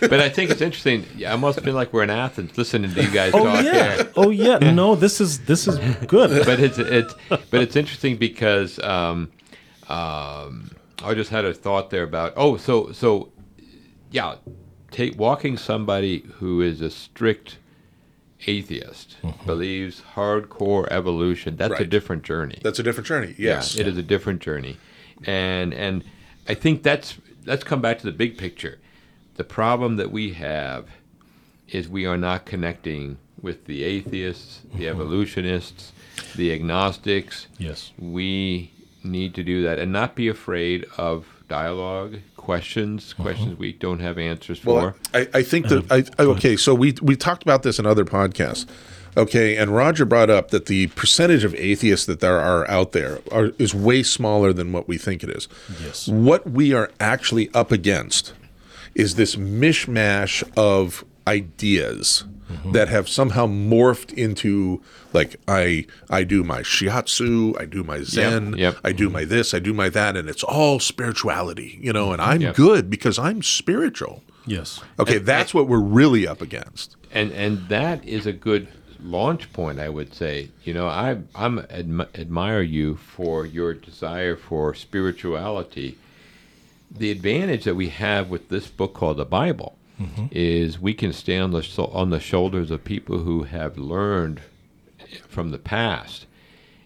but I think it's interesting. Yeah, I must have been like we're in Athens listening to you guys Oh talk yeah. here. Oh yeah. No, this is this is good. but it's it's but it's interesting because um, um, I just had a thought there about oh so so yeah take walking somebody who is a strict atheist mm-hmm. believes hardcore evolution that's a different journey That's a different journey. Yes. yeah, it is a different journey, and and I think that's let's come back to the big picture. The problem that we have is we are not connecting with the atheists, the mm-hmm. evolutionists, the agnostics. Yes. We need to do that and not be afraid of dialogue, questions, uh-huh. questions we don't have answers for. Well, I, I think that I, uh-huh. I okay. So we we talked about this in other podcasts. Okay, and Roger brought up that the percentage of atheists that there are out there are, is way smaller than what we think it is. Yes. What we are actually up against is this mishmash of ideas Mm-hmm. that have somehow morphed into like I I do my shiatsu, I do my zen, yep. I do mm-hmm. my this, I do my that, and it's all spirituality, you know, and mm-hmm. I'm Yep. good because I'm spiritual. Yes. Okay, that's what we're really up against. and and that is a good launch point i would say you know i i'm admi- admire you for your desire for spirituality the advantage that we have with this book called the bible is we can stand on the on the shoulders of people who have learned from the past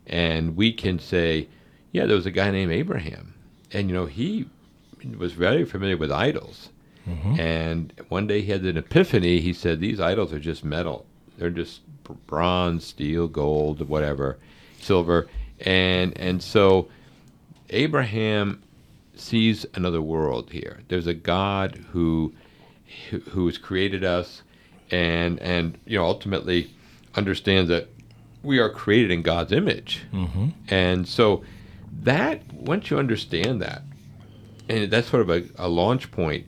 and we can say yeah there was a guy named abraham and you know he was very familiar with idols mm-hmm. and one day he had an epiphany. He said, These idols are just metal. They're just bronze, steel, gold, whatever, silver. And, and so Abraham sees another world here. There's a God who, who who has created us and, and you know, ultimately understands that we are created in God's image. Mm-hmm. And so that, once you understand that, and that's sort of a, a launch point,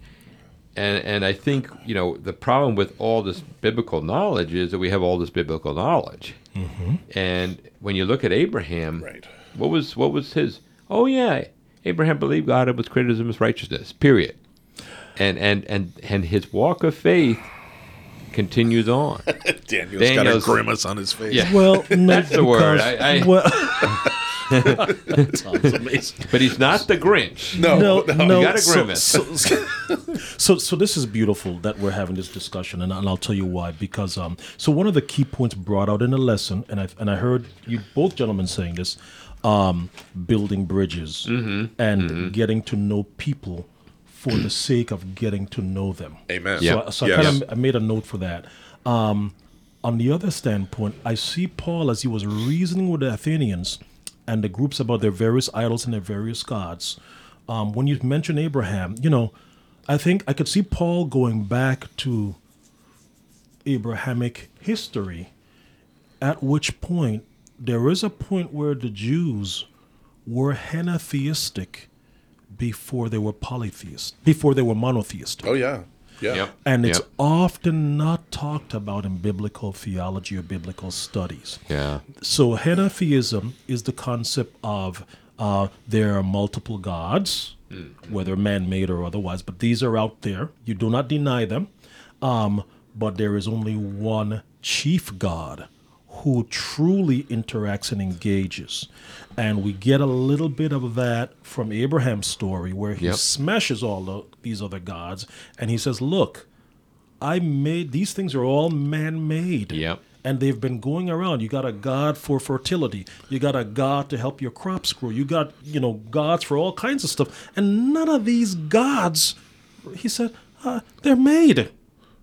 and and I think you know the problem with all this biblical knowledge is that we have all this biblical knowledge, and when you look at Abraham, Right. What was what was his? Oh yeah, Abraham believed God and was credited as righteousness. Period. And and and and his walk of faith continues on. Daniel's, Daniel's- got a grimace on his face. Yeah. Well, no, That's the word. I- I- well, that sounds amazing. But he's not the Grinch. No, no, no. no. You got a so- grimace. So, so, so, this is beautiful that we're having this discussion, and, and I'll tell you why. Because um, so one of the key points brought out in the lesson, and I and I heard you both gentlemen saying this, um, building bridges Mm-hmm. and getting to know people for the sake of getting to know them. Amen. Yeah. So, so Yes. I kind of I made a note for that. Um, on the other standpoint, I see Paul as he was reasoning with the Athenians and the groups about their various idols and their various gods. Um, when you mention Abraham, you know, I think I could see Paul going back to Abrahamic history, at which point there is a point where the Jews were henotheistic before they were polytheist, before they were monotheistic. Oh yeah. Yeah. Yep. And it's Yep. often not talked about in biblical theology or biblical studies. Yeah. So, henotheism is the concept of uh, there are multiple gods, whether man made or otherwise, but these are out there. You do not deny them. Um, but there is only one chief God who truly interacts and engages. And we get a little bit of that from Abraham's story where he Yep. smashes all the, these other gods and he says, Look, I made these things are all man made. Yep. And they've been going around. You got a god for fertility. You got a god to help your crops grow. You got, you know, gods for all kinds of stuff. And none of these gods, he said, uh, they're made.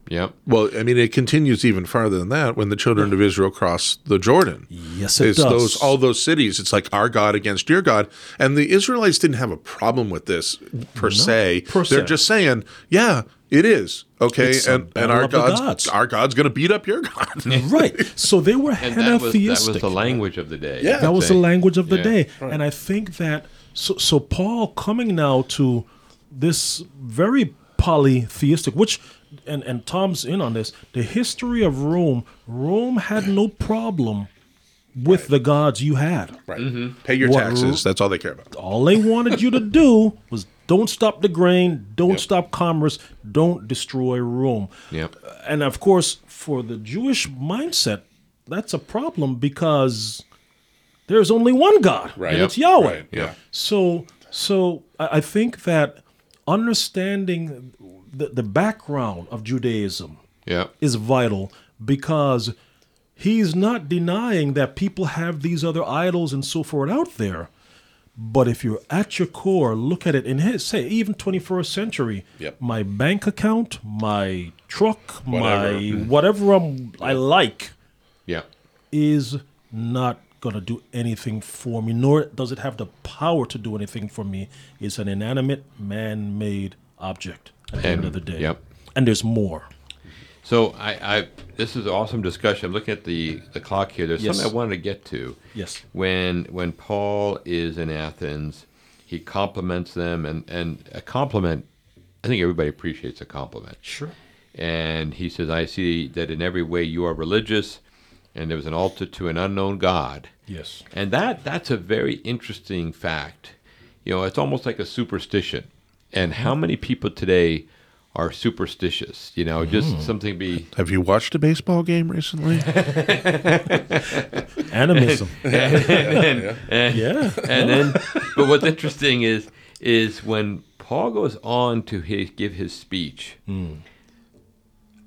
Yep. Well, I mean, it continues even farther than that when the children of Israel cross the Jordan. Yes, it it's does. those all those cities. It's like our God against your God, and the Israelites didn't have a problem with this per se. per They're se. just saying, yeah, it is okay, It's and and our God's gods. our God's going to beat up your God. right. So they were And that was, that was the language of the day. Yeah. that was the language of the Yeah. day and i think that so, so paul coming now to this very polytheistic which and, and tom's in on this the history of rome rome had no problem with the gods you had Right. Mm-hmm. Pay your What taxes. That's all they care about. all they wanted you to do was don't stop the grain don't stop commerce don't destroy rome Yep. Uh, and of course, for the Jewish mindset, that's a problem because there's only one God, Right. and Yep. it's Yahweh. Right. Yeah. So, so I I think that understanding the, the background of Judaism Yep. is vital because he's not denying that people have these other idols and so forth out there. But if you're at your core, look at it in his say, even 21st century, Yep. my bank account, my truck, Whatever. my mm-hmm. whatever I'm, I like Yep. is not going to do anything for me, nor does it have the power to do anything for me. It's an inanimate, man made object at the end And- of the day. yep. And there's more. So I, I this is an awesome discussion. I'm looking at the, the clock here. There's Yes. something I wanted to get to. Yes. When when Paul is in Athens, he compliments them, and and a compliment. I think everybody appreciates a compliment. Sure. And he says, "I see that in every way you are religious, and there was an altar to an unknown God." Yes. And that that's a very interesting fact. You know, it's almost like a superstition. And how many people today are superstitious? You know, just something be Have you watched a baseball game recently? Animism. and, and, Yeah. and then but what's interesting is is when Paul goes on to his, give his speech.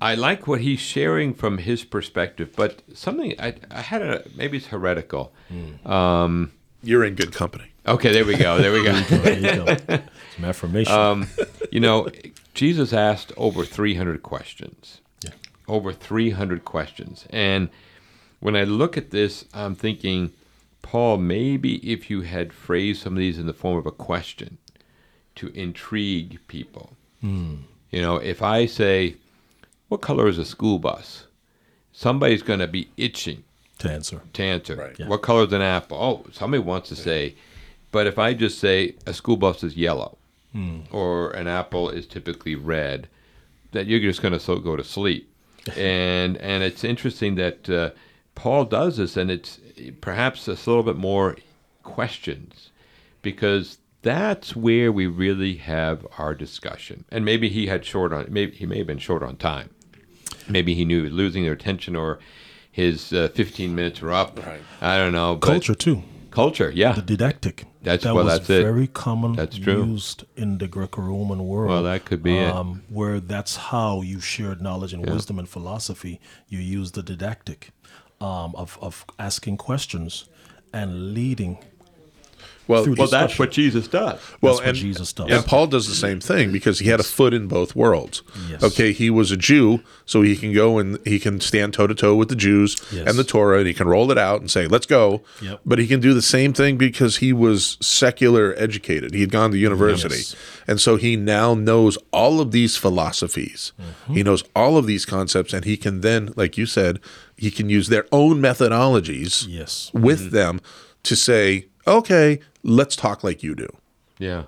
I like what he's sharing from his perspective, but something I, I had a maybe it's heretical. Um, You're in good company. Okay, there we go. There we go. There you go. Some affirmation. Um, you know, Jesus asked over 300 questions. Yeah. Over 300 questions. And when I look at this, I'm thinking, Paul, maybe if you had phrased some of these in the form of a question to intrigue people. You know, if I say, What color is a school bus? Somebody's going to be itching to answer. to answer. Right. Yeah. What color is an apple? Oh, somebody wants to say, but if I just say a school bus is yellow, or an apple is typically red, that you're just going to so go to sleep. and and it's interesting that uh, Paul does this, and it's perhaps a little bit more questions, because that's where we really have our discussion. And maybe he had short on, maybe he may have been short on time. Maybe he knew he was losing their attention, or his uh, 15 minutes were up. Right. I don't know. Culture, too. Culture, yeah. The didactic. That's- that well, was that's it. very common That's true. used in the Greco-Roman world. Well, that could be it. um, Where that's how you shared knowledge and wisdom and philosophy. You use the didactic um, of of asking questions and leading. Well, well, discussion. that's what Jesus does. well, That's what and, Jesus does. And Paul does the same thing because he had a foot in both worlds. Yes. Okay, he was a Jew, so he can go and he can stand toe to toe with the Jews Yes. and the Torah, and he can roll it out and say, "Let's go." Yep. But he can do the same thing because he was secular educated. He had gone to university, Yes. and so he now knows all of these philosophies. Mm-hmm. He knows all of these concepts, and he can then, like you said, he can use their own methodologies Yes. with them to say, "Okay, let's talk like you do." Yeah.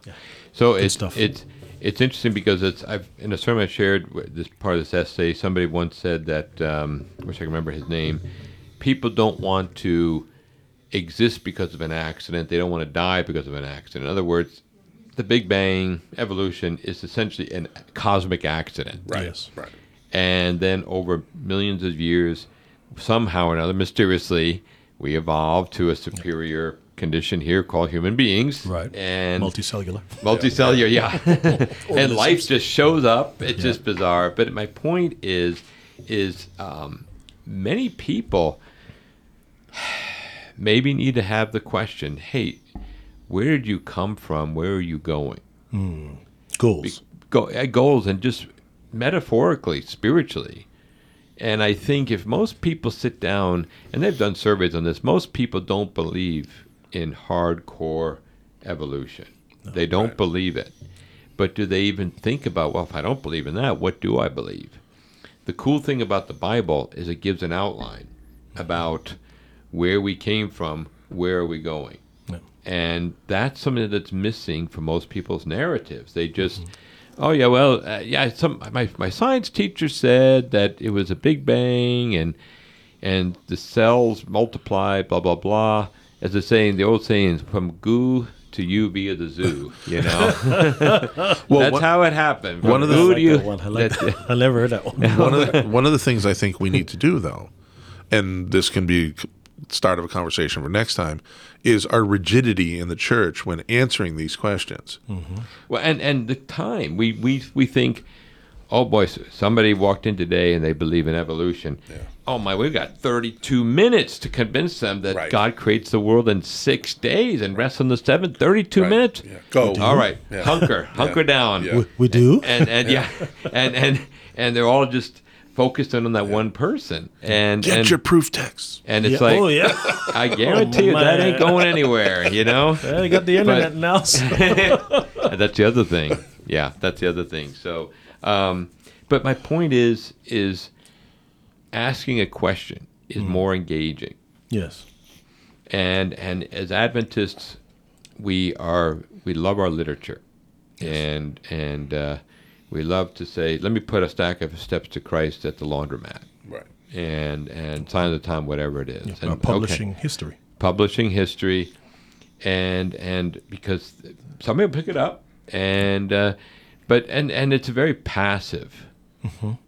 So it's stuff. it's it's interesting because it's I've in a sermon I shared this part of this essay. Somebody once said that um, I wish I could remember his name. People don't want to exist because of an accident. They don't want to die because of an accident. In other words, the Big Bang evolution is essentially a cosmic accident. Yes. Right. and then over millions of years, somehow or another, mysteriously, we evolved to a superior condition here called human beings. Right. And Multicellular. multicellular, yeah. and life just shows up. It's Yeah. just bizarre. But my point is, is um, many people maybe need to have the question, hey, where did you come from? Where are you going? Goals. go, uh, goals and just metaphorically, spiritually. And I think if most people sit down, and they've done surveys on this, most people don't believe in hardcore evolution. they don't believe it. But do they even think about, well, if I don't believe in that, what do I believe? The cool thing about the Bible is it gives an outline about where we came from, where are we going Yeah. and that's something that's missing from most people's narratives. They just, oh yeah, well, uh, yeah, some my my science teacher said that it was a big bang and and the cells multiply, blah blah blah. As the saying, the old saying, from goo to you via the zoo. You know, Well, that's one, how it happened. From one of the- I goo like you. one. I like that- that. I never heard that one. one of the, one of the things I think we need to do, though, and this can be start of a conversation for next time, is our rigidity in the church when answering these questions. Mm-hmm. Well, and and the time we we we think, oh boy, somebody walked in today and they believe in evolution. Oh my, we've got 32 minutes to convince them that Right. God creates the world in six days and rests on the seventh. 32 Right. minutes. Yeah. Go. All mm-hmm. right, Yeah. hunker, hunker down. Yeah. We do. And and yeah, and and and they're all just focused in on that one person, and Get and, your proof text. and it's Yeah, like oh yeah, I guarantee you oh, that ain't going anywhere. You know. yeah, you got the internet now. So. that's the other thing. Yeah, that's the other thing. So, um, but my point is, is asking a question is more engaging, yes, and and as Adventists, we are we love our literature, and and uh, we love to say, let me put a stack of steps to Christ at the laundromat, Right. and and sign of the time, whatever it is, Uh, and okay. publishing history. publishing history, and and because somebody will pick it up, and uh, but and and it's a very passive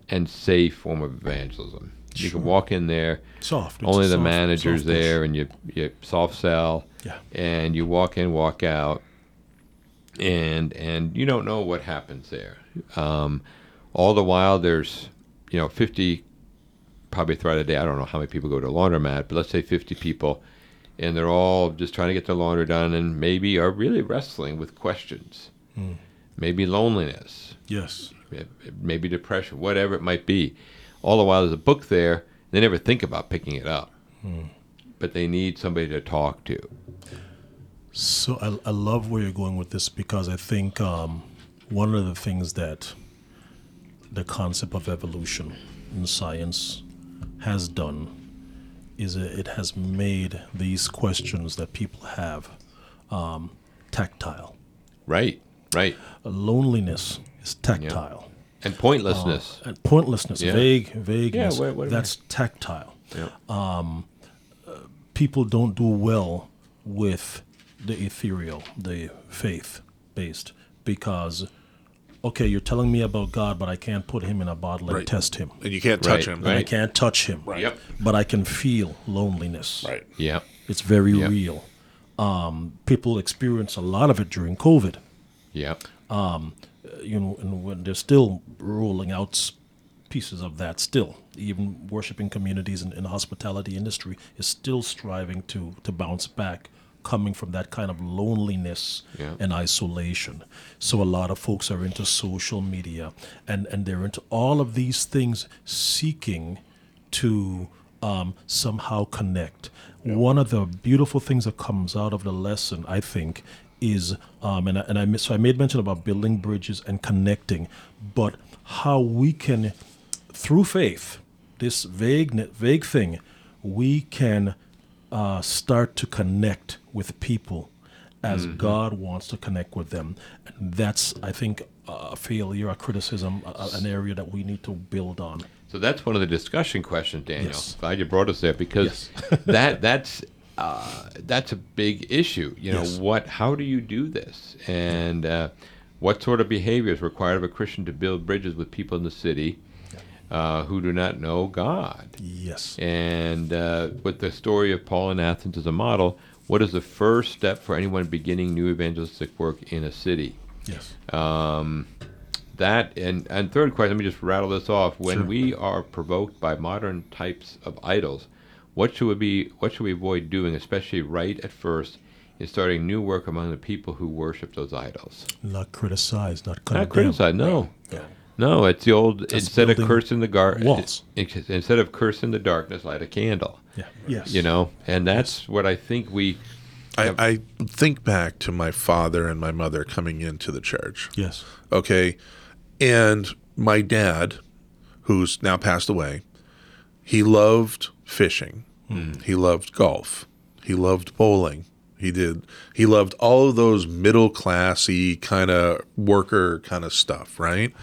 and safe form of evangelism. You can walk in there, Soft. It's only the soft- manager's soft there, and you you soft sell, Yeah. and you walk in, walk out, and and you don't know what happens there. Um, all the while, there's you know 50 probably throughout the day. I don't know how many people go to a laundromat, but let's say 50 people, and they're all just trying to get their laundry done, and maybe are really wrestling with questions, maybe loneliness, Yes. maybe depression, whatever it might be. All the while, there's a book there. They never think about picking it up, but they need somebody to talk to. So I, I love where you're going with this because I think um, one of the things that the concept of evolution in science has done is it it has made these questions that people have um, tactile. Right, right, Loneliness is tactile. and pointlessness. Uh, and pointlessness, Yeah. vague, vagueness, what- what- that's tactile. Yeah. Um, uh, people don't do well with the ethereal, the faith based, because okay, you're telling me about God, but I can't put him in a bottle and Right. test him. And you can't touch Right, him. And I can't touch him. Right. Yep. But I can feel loneliness. Right. Yeah. It's very Yep. real. Um, people experience a lot of it during COVID. Yeah. you know, and when they're still rolling out pieces of that still. Even worshiping communities in, in the hospitality industry is still striving to to bounce back, coming from that kind of loneliness Yeah. and isolation. So a lot of folks are into social media and, and they're into all of these things seeking to um, somehow connect. One of the beautiful things that comes out of the lesson, I think, is um, and I, and I so I made mention about building bridges and connecting, but how we can, through faith, this vague vague thing, we can uh, start to connect with people as God wants to connect with them. And that's, I think, a failure, a criticism, a, an area that we need to build on. So that's one of the discussion questions, Daniel. Yes. Glad you brought us there because that that's uh, that's a big issue. You know, Yes. what? How do you do this? And uh, what sort of behavior is required of a Christian to build bridges with people in the city uh, who do not know God? Yes. And uh, with the story of Paul in Athens as a model, what is the first step for anyone beginning new evangelistic work in a city? Yes. Um, that and and third question. Let me just rattle this off. When Sure. we are provoked by modern types of idols, what should we be? What should we avoid doing, especially right at first, in starting new work among the people who worship those idols? Not criticize, not condemn. Not criticize. No, Yeah. no. It's the old. instead of cursing the gar, walls. instead of cursing the darkness, light a candle. Yeah. Yes. You know, and that's what I think we. I, I think back to my father and my mother coming into the church. Yes. Okay. And my dad, who's now passed away, he loved fishing. He loved golf. He loved bowling. He did. He loved all of those middle classy kind of worker kind of stuff, right?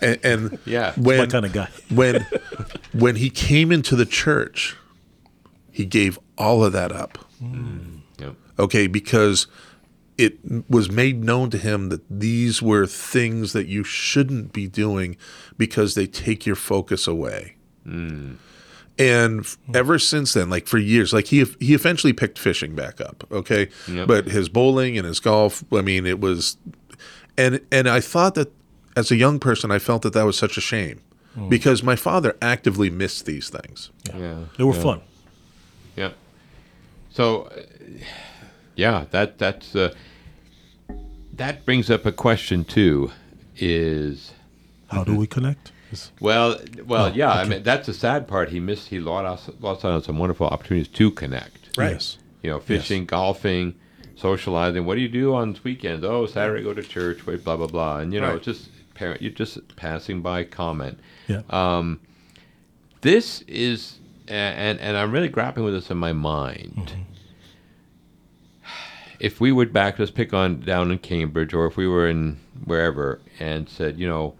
And, and Yeah. When my kind of guy. when when he came into the church, he gave all of that up mm. You know, okay because it was made known to him that these were things that you shouldn't be doing because they take your focus away mm. And ever since then like for years like he he eventually picked fishing back up okay Yep. but his bowling and his golf i mean it was and and i thought that as a young person i felt that that was such a shame because my father actively missed these things yeah. They were yeah. fun. Yeah. So, uh, yeah, that that's uh, that brings up a question too. Is How do we connect? Well, well, Oh, yeah. I okay. mean, that's the sad part. He missed. He lost lost out on some wonderful opportunities to connect. Right. Yes. You know, fishing, golfing, socializing. What do you do on weekends? Oh, Saturday go to church. Wait, blah blah blah. And you know, Right. just parent. You're just passing by comment. Yeah. Um, this is, and and I'm really grappling with this in my mind. If we would back, let's pick on down in Cambridge, or if we were in wherever, and said, you know,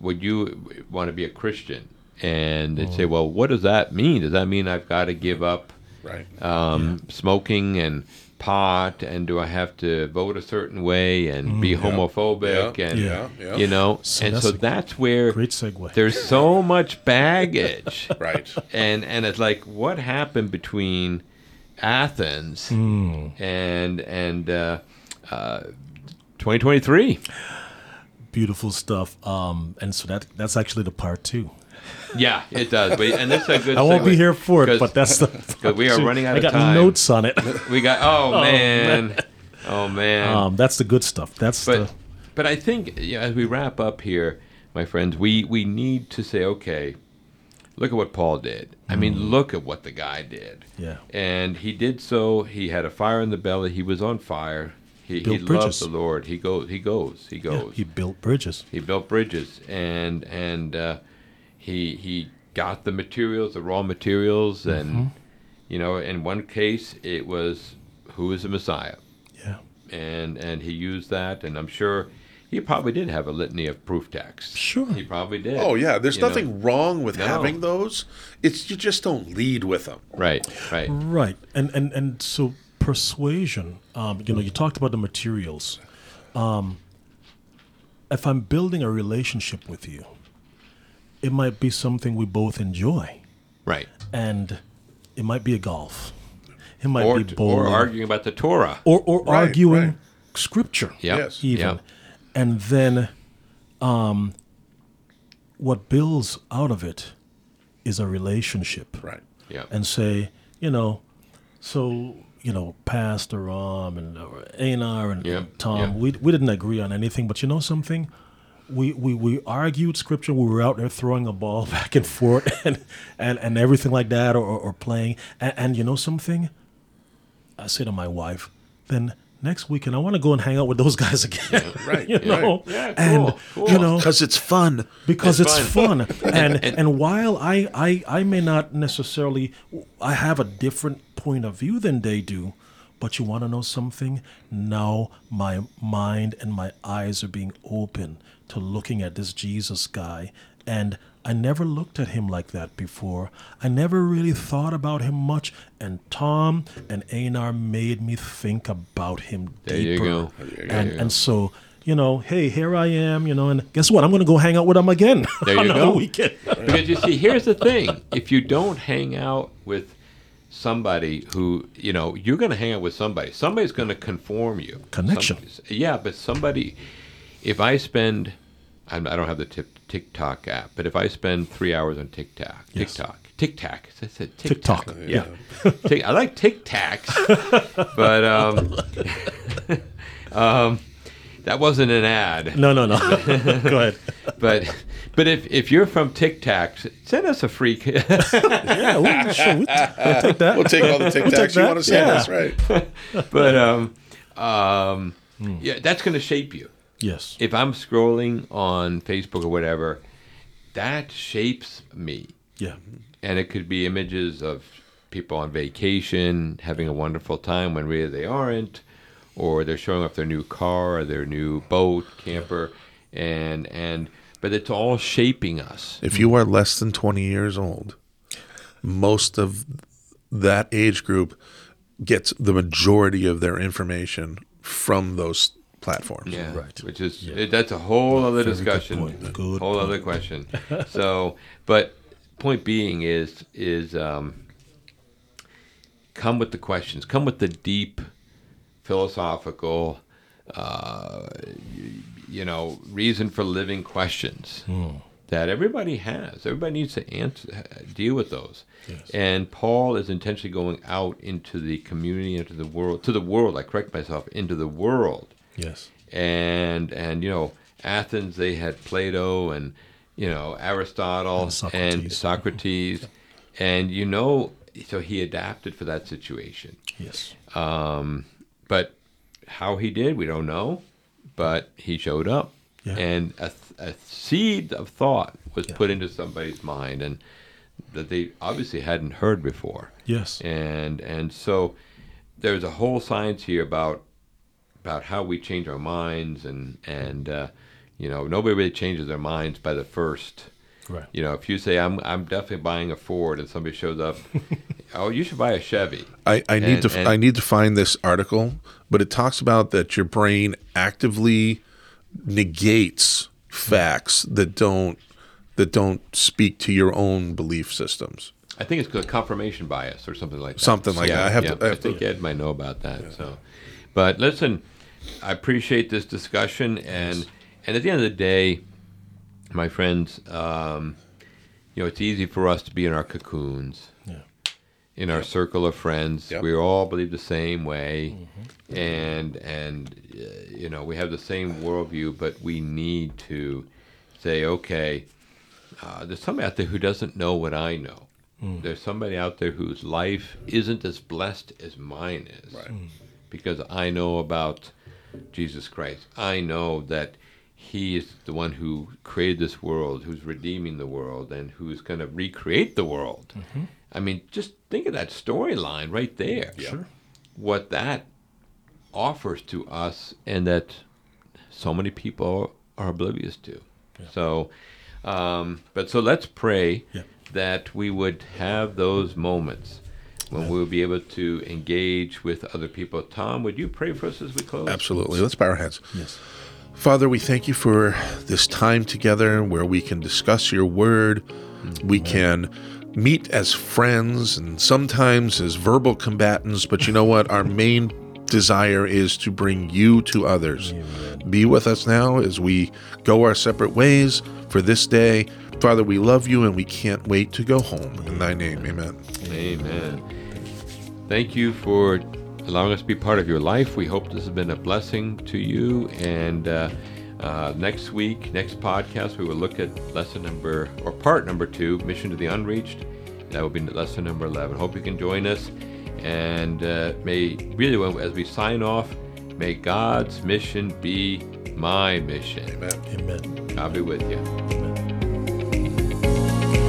would you want to be a Christian? And they'd say, well, what does that mean? Does that mean I've got to give up Right. um, smoking and pot, and do I have to vote a certain way and be homophobic? Yeah, And yeah, yeah. you know, So and that's so that's where Great segue. there's so much baggage, Right. and and it's like what happened between Athens Hmm. and and uh, uh, 2023. Beautiful stuff. Um, and so that that's actually the part two. Yeah, it does. But and this is a good. I won't be here for it, but that's the. We are running out I of got notes on it. We got. Oh, man. Oh man. Um, that's the good stuff. That's but the. but I think you know, as we wrap up here, my friends, we we need to say, okay, look at what Paul did. I mean, look at what the guy did. Mm. Yeah. And he did so. He had a fire in the belly. He was on fire. He, he Built loved bridges. the Lord. He goes. He goes. He Yeah, goes. he built bridges. He built bridges, and and uh, he he got the materials, the raw materials, and Mm-hmm. you know, in one case, it was who is the Messiah, Yeah. and and he used that, and I'm sure he probably did have a litany of proof texts. Sure. he probably did. Oh yeah, there's you know. nothing wrong with No. having those. It's you just don't lead with them. Right, right. Right, and and and so persuasion. Um, you know, you talked about the materials. Um, if I'm building a relationship with you, it might be something we both enjoy, Right. and it might be a golf. It might Or, be bowling, or arguing about the Torah. or, or Right, arguing right. scripture. Yep. Yes. even, Yep. and then, um, what builds out of it is a relationship Right. Yep. and say, you know, so you know, Pastor Ram and uh, Einar and Yep, Tom, yep. we we didn't agree on anything, but you know something, we we we argued scripture. We were out there throwing a ball back and forth and and, and everything like that, or, or playing. And, and you know something, I say to my wife, then. Next weekend, I want to go and hang out with those guys again. Right, you know, Yeah, and cool, cool. you know, Because it's fun. because It's it's, fun, and, and- and while I, I I may not necessarily I have a different point of view than they do, but you want to know something? Now my mind and my eyes are being open to looking at this Jesus guy, and I never looked at him like that before. I never really thought about him much, and Tom and Einar made me think about him There you deeper. go. And and so you know, hey, here I am, you know, and guess what? I'm going to go hang out with them again There you on go. the weekend. because you see, here's the thing: if you don't hang out with somebody who you know, you're going to hang out with somebody. Somebody's going to conform you. Connection. Some- yeah, but somebody. If I spend, I'm, I don't have the tip, TikTok app, but if I spend three hours on TikTok, Yes. TikTok, TikTok, I said TikTok, TikTok. yeah. Tik- I like Tic Tacs, but um, um, that wasn't an ad. No, no, no. go ahead. But but if if you're from Tic Tacs, send us a free. Yeah, we, sure, we, we'll take that. We'll take all the Tic take Tacs you want to send yeah. us, right? but um, um, yeah, that's going to shape you. Yes. If I'm scrolling on Facebook or whatever, that shapes me, Yeah. and it could be images of people on vacation having a wonderful time when really they aren't, or they're showing off their new car or their new boat, camper, and and but it's all shaping us. If you are less than 20 years old, most of that age group gets the majority of their information from those platforms. Yeah, Right. Which is it, that's a whole other Very good discussion, point. Good whole point. other question. so, but point being is is um, come with the questions, come with the deep philosophical, uh, you, you know, reason for living questions Hmm. that everybody has. Everybody needs to answer, deal with those. Yes. And Paul is intentionally going out into the community, into the world, to the world. I correct myself, into the world Yes. and and you know Athens they had Plato and you know Aristotle And Socrates. and Socrates, and you know, so he adapted for that situation. Yes. Um, But how he did, we don't know. But he showed up, Yeah. and a, a seed of thought was Yeah. put into somebody's mind, and that they obviously hadn't heard before. Yes. And and so there's a whole science here about about how we change our minds, and and uh, you know nobody really changes their minds by the first. Right. You know, if you say I'm I'm definitely buying a Ford, and somebody shows up, oh, you should buy a Chevy. I, I need to and- I need to find this article, but it talks about that your brain actively negates facts that don't that don't speak to your own belief systems. I think it's called confirmation bias or something like that. Something like that. I have yeah. to- I have to- think Ed might know about that. So, but listen, I appreciate this discussion, and and at the end of the day, my friends, um, you know, it's easy for us to be in our cocoons, Yeah. in our circle of friends. Yep. We all believe the same way, and and uh, you know, we have the same worldview, but we need to say, okay, uh, there's somebody out there who doesn't know what I know. There's somebody out there whose life isn't as blessed as mine is. Because I know about Jesus Christ. I know that He is the one who created this world, who's redeeming the world, and who's going to recreate the world. I mean, just think of that storyline right there. Sure. What that offers to us, and that so many people are oblivious to. So, um, but so let's pray Yeah. that we would have those moments when we'll be able to engage with other people. Tom, would you pray for us as we close? Absolutely. Let's bow our heads. Yes. Father, we thank you for this time together where we can discuss your word. We can meet as friends and sometimes as verbal combatants, but you know what? Our main desire is to bring you to others. Be with us now as we go our separate ways for this day. Father, we love you and we can't wait to go home. In thy name, amen. Amen. Thank you for allowing us to be part of your life. We hope this has been a blessing to you. And uh, uh, next week, next podcast, we will look at lesson number or part number two, Mission to the Unreached. That will be lesson number 11. Hope you can join us. And uh, may really, as we sign off, may God's mission be my mission. Amen. Amen. I'll be with you.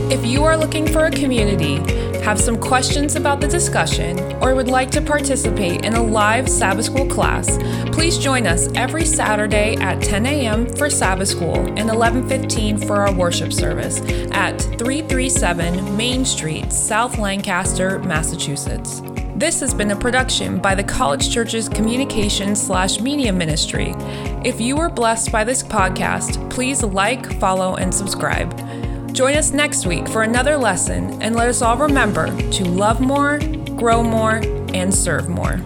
If you are looking for a community, have some questions about the discussion, or would like to participate in a live Sabbath School class, please join us every Saturday at 10 a.m. for Sabbath School and 11:15 for our worship service at 337 Main Street, South Lancaster, Massachusetts. This has been a production by the College Church's Communications slash Media Ministry. If you were blessed by this podcast, please like, follow, and subscribe. Join us next week for another lesson, and let us all remember to love more, grow more, and serve more.